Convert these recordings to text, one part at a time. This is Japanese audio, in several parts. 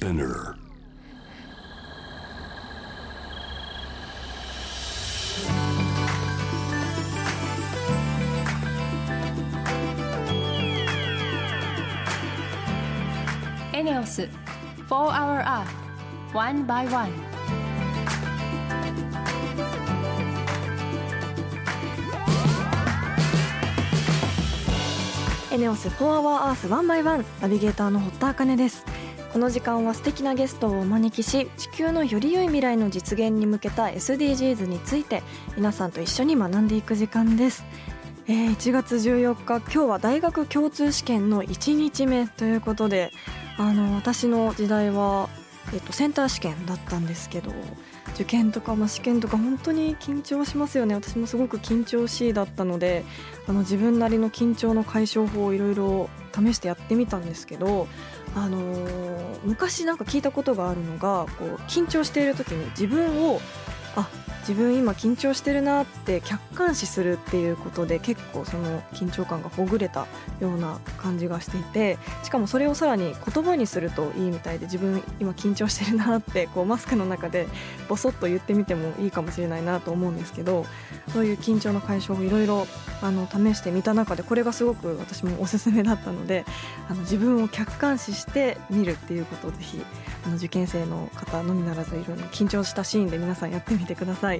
Spinner. エネオス4 Hour Earth One by One エネオス4 Hour Earth 1 by 1ナビゲーターの堀田茜ですこの時間は素敵なゲストをお招きし地球のより良い未来の実現に向けた SDGs について皆さんと一緒に学んでいく時間です。えー1月14日今日は大学共通試験の1日目ということであの私の時代は、えっと、センター試験だったんですけど受験とか、まあ、試験とか本当に緊張しますよね。私もすごく緊張しいだったのであの自分なりの緊張の解消法をいろいろ試してやってみたんですけど、あのー昔なんか聞いたことがあるのがこう緊張している時に自分をあ自分今緊張してるなって客観視するっていうことで結構その緊張感がほぐれたような感じがしていてしかもそれをさらに言葉にするといいみたいで自分今緊張してるなってこうマスクの中でボソッと言ってみてもいいかもしれないなと思うんですけどそういう緊張の解消をいろいろ試してみた中でこれがすごく私もおすすめだったのであの自分を客観視して見るっていうことをぜひあの受験生の方のみならずいろいろ緊張したシーンで皆さんやってみてください。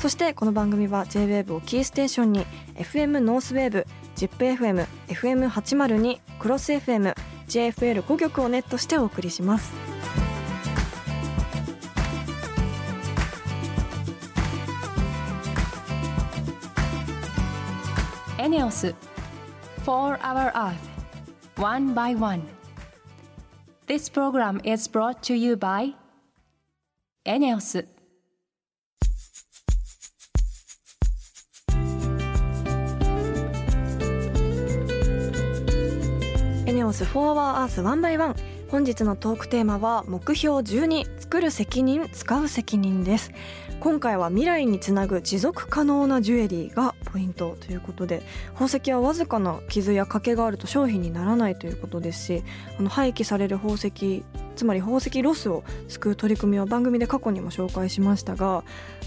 そしてこの番組は JWAVE をキーステーションに FM ノースウェーブ ZIPFM、FM802、クロス FM、JFL5 曲をネットしてお送りしますエネオス4 Hour Earth One by One This program is brought to you by エネオスネオス4 Hour Earth 1 by 1本日のトークテーマは目標12作る責任使う責任です。今回は未来につなぐ持続可能なジュエリーがポイントということで宝石はわずかな傷や欠けがあると商品にならないということですしあの廃棄される宝石つまり宝石ロスを救う取り組みは番組で過去にも紹介しましたが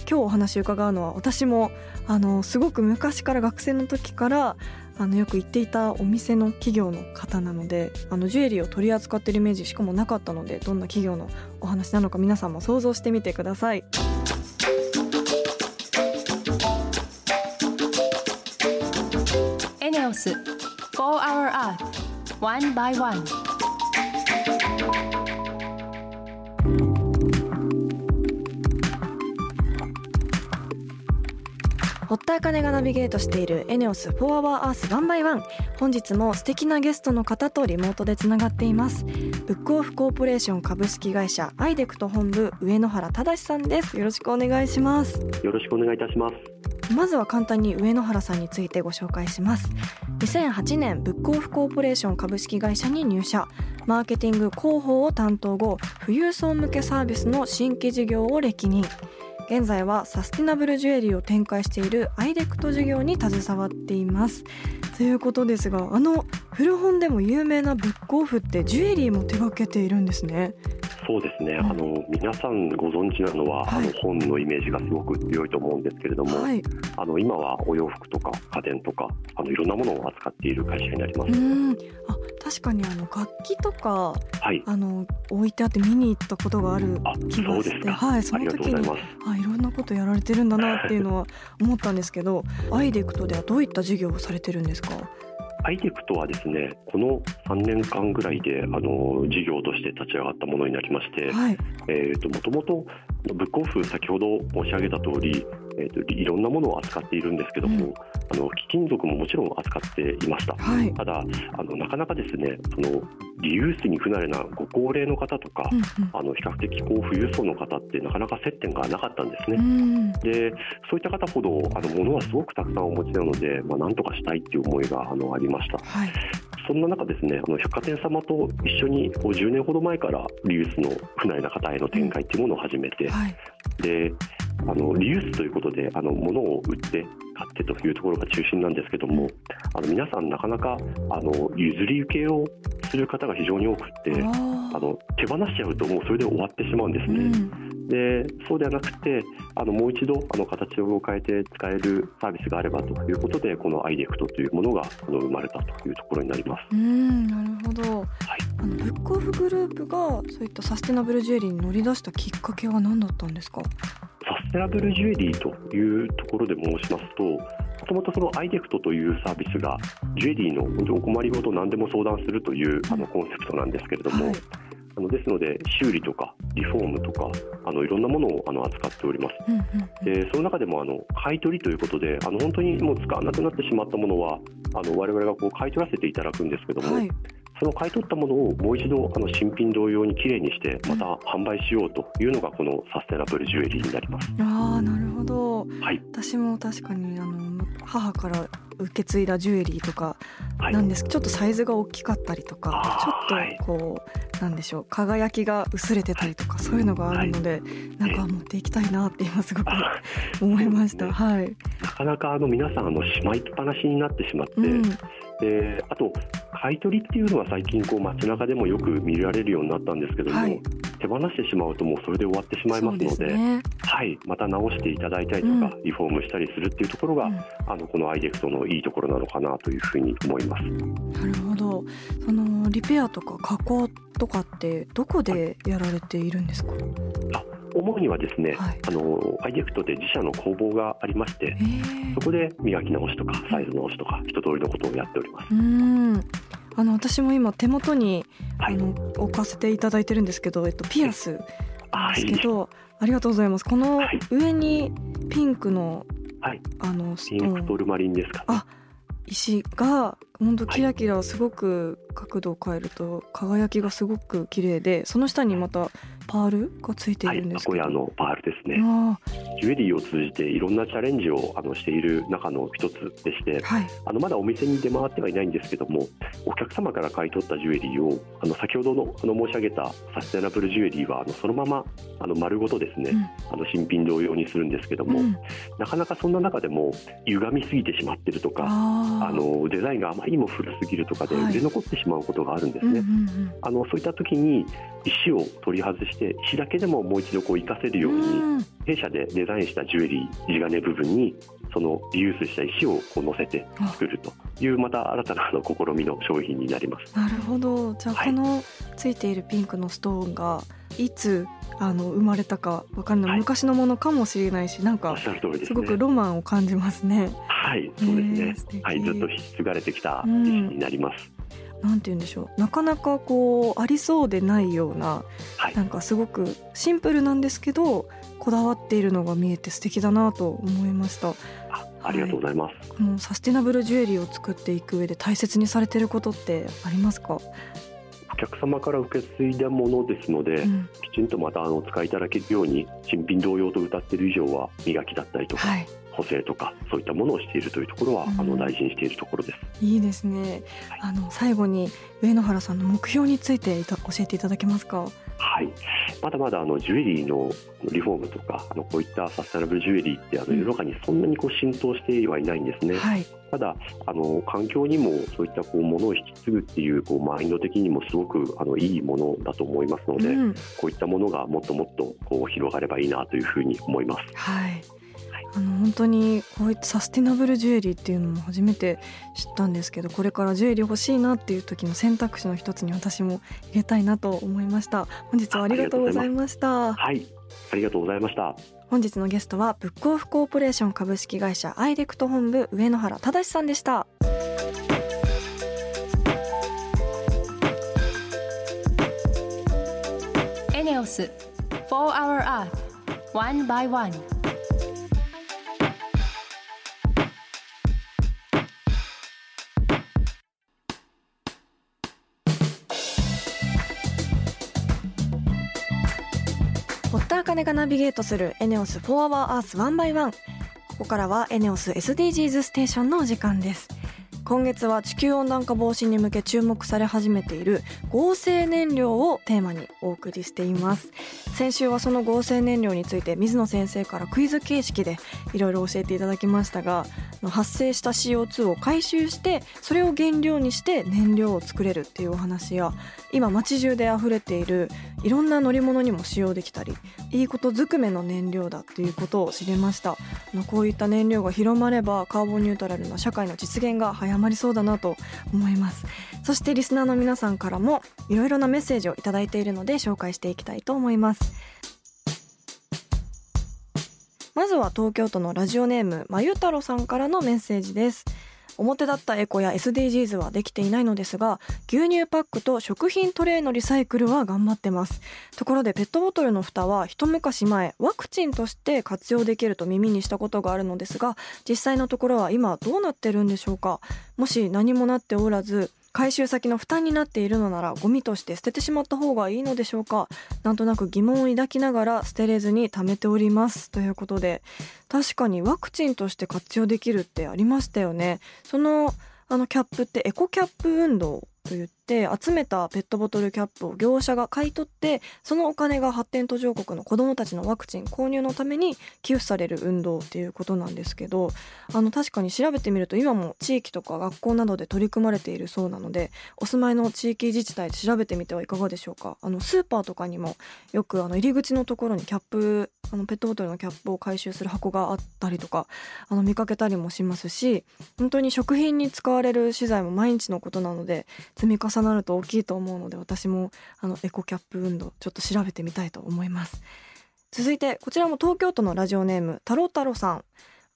今日お話を伺うのは私もあのすごく昔から学生の時からあのよく行っていたお店の企業の方なのであのジュエリーを取り扱ってるイメージしかもなかったのでどんな企業のお話なのか皆さんも想像してみてください。エネオス4 Hour Earth One by One 堀田茜がナビゲートしているエネオス4 Hour Earth 1 by 1本日も素敵なゲストの方とリモートでつながっています。ブックオフコーポレーション株式会社アイデクト本部上野原忠さんです。よろしくお願いします。よろしくお願いいたします。まずは簡単に上野原さんについてご紹介します。2008年ブックオフコーポレーション株式会社に入社。マーケティング広報を担当後富裕層向けサービスの新規事業を歴任現在はサスティナブルジュエリーを展開しているアイデクト事業に携わっています。ということですがあの古本でも有名なブックオフってジュエリーも手掛けているんですね。そうですね。うんあの皆さんご存知なのは、はいあの本のイメージがすごく強いと思うんですけれども、はいあの今はお洋服とか家電とかあのいろんなものを扱っている会社になりまうす。んあ確かにあの楽器とかはい。あの置いてあって見に行ったことがあるあ、気がして。はいその時に。あいろんなことやられてるんだなっていうのは思ったんですけどアイデクトではどういった事業をされてるんですか？アイデクトはですね、この3年間ぐらいであの事業として立ち上がったものになりまして、もともとブックオフ先ほど申し上げた通り、えーと、いろんなものを扱っているんですけども、うん、あの貴金属ももちろん扱っていました、はい、ただあのなかなかですねそのリユースに不慣れなご高齢の方とか、うんうん、あの比較的こう富裕層の方ってなかなか接点がなかったんですね、うん、でそういった方ほどあの物はすごくたくさんお持ちなので、まあ、なんとかしたいっていう思いがあのありました、はいそんな中ですねあの百貨店様と一緒にこう10年ほど前からリユースの不慣れな方への展開っていうものを始めて、はい、であのリユースということであの物を売って買ってというところが中心なんですけどもあの皆さんなかなかあの譲り受けをする方が非常に多くてあの手放しちゃうともうそれで終わってしまうんですね。うん。でそうではなくてあのもう一度あの形を変えて使えるサービスがあればということでこのアイデクトというものがあの生まれたというところになります。うんなるほど、はい、あのブックオフグループがそういったサステナブルジュエリーに乗り出したきっかけは何だったんですか？サステナブルジュエリーというところで申しますともともとそのアイデクトというサービスがジュエリーのお困りごと何でも相談するというあのコンセプトなんですけれども、はいあのですので修理とかリフォームとかあのいろんなものをあの扱っております、うんうんうん、でその中でもあの買い取りということであの本当にもう使わなくなってしまったものはあの我々がこう買い取らせていただくんですけども、はい、その買い取ったものをもう一度あの新品同様にきれいにしてまた販売しようというのがこのサステナブルジュエリーになります。あなるほど、はい、私も確かにあの母から受け継いだジュエリーとかなんですけど、はい、ちょっとサイズが大きかったりとかちょっとこう、なんでしょう輝きが薄れてたりとかそういうのがあるので、はい、なんか持っていきたいなって今すごく思いました。はい、なかなかあの皆さんあのしまいっぱなしになってしまって、うん、であと買い取りっていうのは最近こう街中でもよく見られるようになったんですけども、はい、手放してしまうともうそれで終わってしまいますので、ね、はい、また直していただいたりとか、うん、リフォームしたりするっていうところが、うん、あのこのアイデクトのいいところなのかなというふうに思います。なるほど。そのリペアとか加工とかってどこでやられているんですか、あ主にはですね、はい、あのアイデクトで自社の工房がありましてそこで磨き直しとかサイズ直しとか一通りのことをやっております。うん。あの私も今手元に、はい、あの置かせていただいてるんですけど、えっと、ピアスなんです。けど、はい、ありがとうございます。この上にピンクの、はい、あのピンクトルマリンですか、ね、あ石が本当キラキラすごく角度を変えると輝きがすごく綺麗でその下にまたパールがついているんですけど、はい、のパールですね。ジュエリーを通じていろんなチャレンジをあのしている中の一つでして、はい、あのまだお店に出回ってはいないんですけどもお客様から買い取ったジュエリーをあの先ほどのあの申し上げたサステナブルジュエリーはあのそのままあの丸ごとですね、うん、あの新品同様にするんですけども、うん、なかなかそんな中でも歪みすぎてしまってるとかあのデザインがあまりにも古すぎるとかで売れ残ってしまうことがあるんですね。あのそういった時に石を取り外して石だけでももう一度こう活かせるように弊社でデザインしたジュエリー地金部分にそのリユースした石をこう乗せて作るというまた新たなの試みの商品になります。なるほど。じゃあこのついているピンクのストーンがいつあの生まれたかわかんない、はい、昔のものかもしれないしなんかすごくロマンを感じますね。はいそうですね、はい、ずっと引き継がれてきた石になります。なんて言うんでしょう。なかなかこうありそうでないような、はい、なんかすごくシンプルなんですけどこだわっているのが見えて素敵だなと思いました。ありがとうございます、はい、このサステナブルジュエリーを作っていく上で大切にされていることってありますか？お客様から受け継いだものですので、うん、きちんとまたあのお使いいただけるように新品同様と歌っている以上は磨きだったりとか、はい、補正とかそういったものをしているというところは、うん、あの大事にしているところです。いいですね。はい、あの最後に上野原さんの目標について教えていただけますか？はい、まだまだあのジュエリーのリフォームとかあのこういったサステナブルジュエリーってあの世の中にそんなにこう浸透してはいないんですね。はい、ただあの環境にもそういったこうものを引き継ぐっていうこうマインド的にもすごくあのいいものだと思いますので、うん、こういったものがもっともっとこう広がればいいなというふうに思います。はいあの本当にこういったサスティナブルジュエリーっていうのも初めて知ったんですけどこれからジュエリー欲しいなっていう時の選択肢の一つに私も入れたいなと思いました。本日はありがとうございました。はいありがとうございました。本日のゲストはブックオフコーポレーション株式会社アイデクト本部上野原忠さんでしたエネオス4 Hour Earth one by one 堀田茜がナビゲートするエネオス4 Hour Earth 1 by 1ここからはエネオス SDGs ステーションのお時間です。今月は地球温暖化防止に向け注目され始めている合成燃料をテーマにお送りしています。先週はその合成燃料について水野先生からクイズ形式でいろいろ教えていただきましたが発生した CO2 を回収してそれを原料にして燃料を作れるっていうお話や今街中で溢れているいろんな乗り物にも使用できたりいいことずくめの燃料だっていうことを知りました。こういった燃料が広まればカーボンニュートラルな社会の実現が早まりそうだなと思います。そしてリスナーの皆さんからもいろいろなメッセージを頂いているので紹介していきたいと思います。まずは東京都のラジオネームまゆ太郎さんからのメッセージです。表立ったエコや SDGs はできていないのですが牛乳パックと食品トレイのリサイクルは頑張ってます。ところでペットボトルの蓋は一昔前ワクチンとして活用できると耳にしたことがあるのですが実際のところは今どうなってるんでしょうか。もし何もなっておらず回収先の負担になっているのならゴミとして捨ててしまった方がいいのでしょうか？なんとなく疑問を抱きながら捨てれずに貯めております。ということで確かにワクチンとして活用できるってありましたよね。そのあのキャップってエコキャップ運動と言って集めたペットボトルキャップを業者が買い取ってそのお金が発展途上国の子どもたちのワクチン購入のために寄付される運動っていうことなんですけどあの確かに調べてみると今も地域とか学校などで取り組まれているそうなのでお住まいの地域自治体で調べてみてはいかがでしょうか？あのスーパーとかにもよくあの入り口のところにキャップあのペットボトルのキャップを回収する箱があったりとかあの見かけたりもしますし本当に食品に使われる資材も毎日のことなので積み重重なると大きいと思うので私もあのエコキャップ運動ちょっと調べてみたいと思います。続いてこちらも東京都のラジオネーム太郎太郎さん。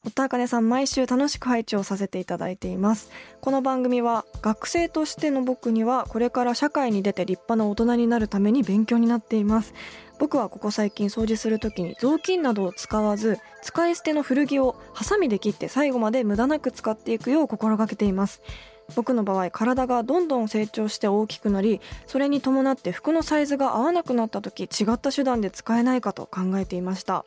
堀田茜さん毎週楽しく配置をさせていただいています。この番組は学生としての僕にはこれから社会に出て立派な大人になるために勉強になっています。僕はここ最近掃除する時に雑巾などを使わず使い捨ての古着をハサミで切って最後まで無駄なく使っていくよう心がけています。僕の場合体がどんどん成長して大きくなりそれに伴って服のサイズが合わなくなった時違った手段で使えないかと考えていました。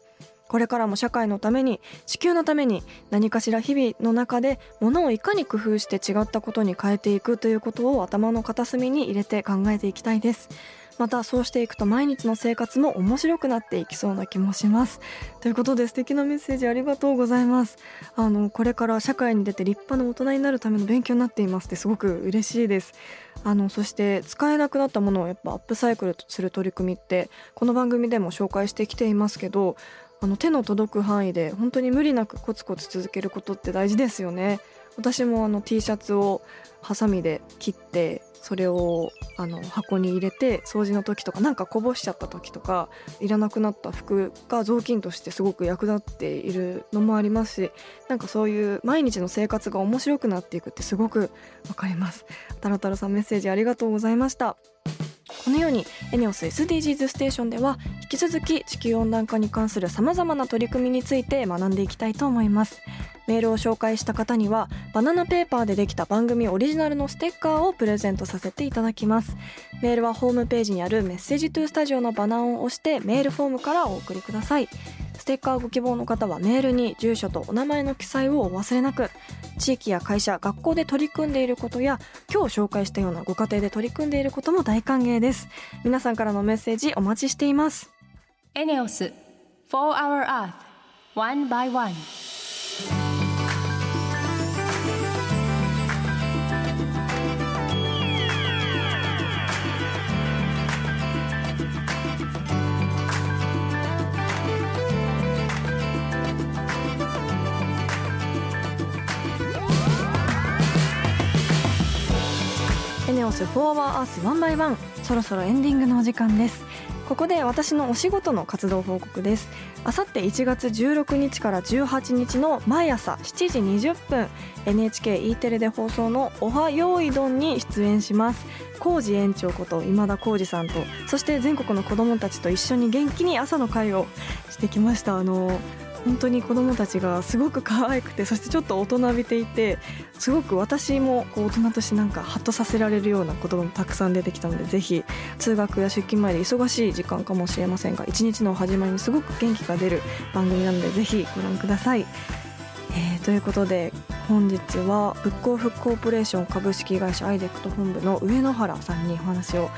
これからも社会のために地球のために何かしら日々の中で物をいかに工夫して違ったことに変えていくということを頭の片隅に入れて考えていきたいです。またそうしていくと毎日の生活も面白くなっていきそうな気もします。ということで素敵なメッセージありがとうございます。あのこれから社会に出て立派な大人になるための勉強になっていますってすごく嬉しいです。あのそして使えなくなったものをやっぱアップサイクルする取り組みってこの番組でも紹介してきていますけどあの手の届く範囲で本当に無理なくコツコツ続けることって大事ですよね。私もあの T シャツをハサミで切ってそれをあの箱に入れて掃除の時とかなんかこぼしちゃった時とかいらなくなった服が雑巾としてすごく役立っているのもありますしなんかそういう毎日の生活が面白くなっていくってすごくわかります。タロタロさんメッセージありがとうございました。このようにエネオス SDGs ステーションでは引き続き地球温暖化に関するさまざまな取り組みについて学んでいきたいと思います。メールを紹介した方にはバナナペーパーでできた番組オリジナルのステッカーをプレゼントさせていただきます。メールはホームページにあるメッセージトゥースタジオのバナーを押してメールフォームからお送りください。ステッカーご希望の方はメールに住所とお名前の記載をお忘れなく。地域や会社学校で取り組んでいることや今日紹介したようなご家庭で取り組んでいることも大歓迎です。皆さんからのメッセージお待ちしています。エネオス4 Hour Earth One by One. エネオス4 Hour Earth 1 by 1そろそろエンディングのお時間です。ここで私のお仕事の活動報告です。あさって1月16日から18日の毎朝7時20分 NHKE テレで放送の「おはよいどん」に出演します。浩二園長こと今田浩二さんとそして全国の子どもたちと一緒に元気に朝の会をしてきました。あの本当に子どもたちがすごく可愛くてそしてちょっと大人びていてすごく私もこう大人としてなんかハッとさせられるような言葉もたくさん出てきたのでぜひ通学や出勤前で忙しい時間かもしれませんが一日の始まりにすごく元気が出る番組なのでぜひご覧ください。えー、ということで本日は復興復興オペレーション株式会社アイデックト本部の上野原さんにお話を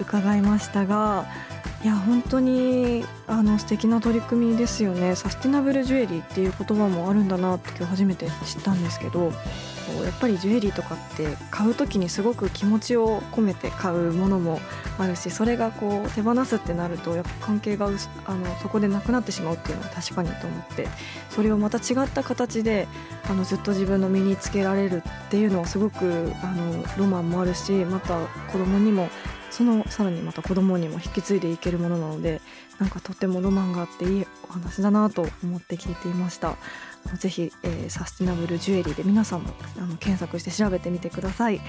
伺いましたがいや本当にあの素敵な取り組みですよね。サスティナブルジュエリーっていう言葉もあるんだなって今日初めて知ったんですけどやっぱりジュエリーとかって買う時にすごく気持ちを込めて買うものもあるしそれがこう手放すってなるとやっぱ関係があのそこでなくなってしまうっていうのは確かにと思ってそれをまた違った形であのずっと自分の身につけられるっていうのはすごくあのロマンもあるしまた子供にもそのさらにまた子供にも引き継いでいけるものなのでなんかとてもロマンがあっていいお話だなと思って聞いていました。ぜひ、えー、サスティナブルジュエリーで皆さんもあの検索して調べてみてください、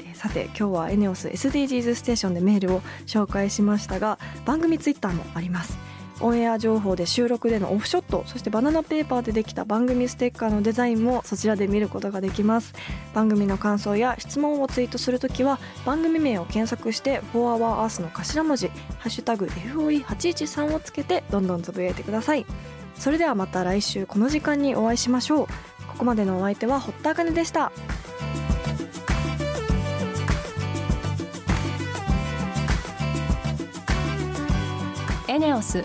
えー、さて今日はエネオス SDGs ステーションでメールを紹介しましたが番組ツイッターもあります。オンエア情報で収録でのオフショットそしてバナナペーパーでできた番組ステッカーのデザインもそちらで見ることができます。番組の感想や質問をツイートするときは番組名を検索して「4HourEarth」の頭文字「ハッシュタグ #FOE813」をつけてどんどんつぶやいてください。それではまた来週この時間にお会いしましょう。ここまでのお相手は堀田茜でした。エネオス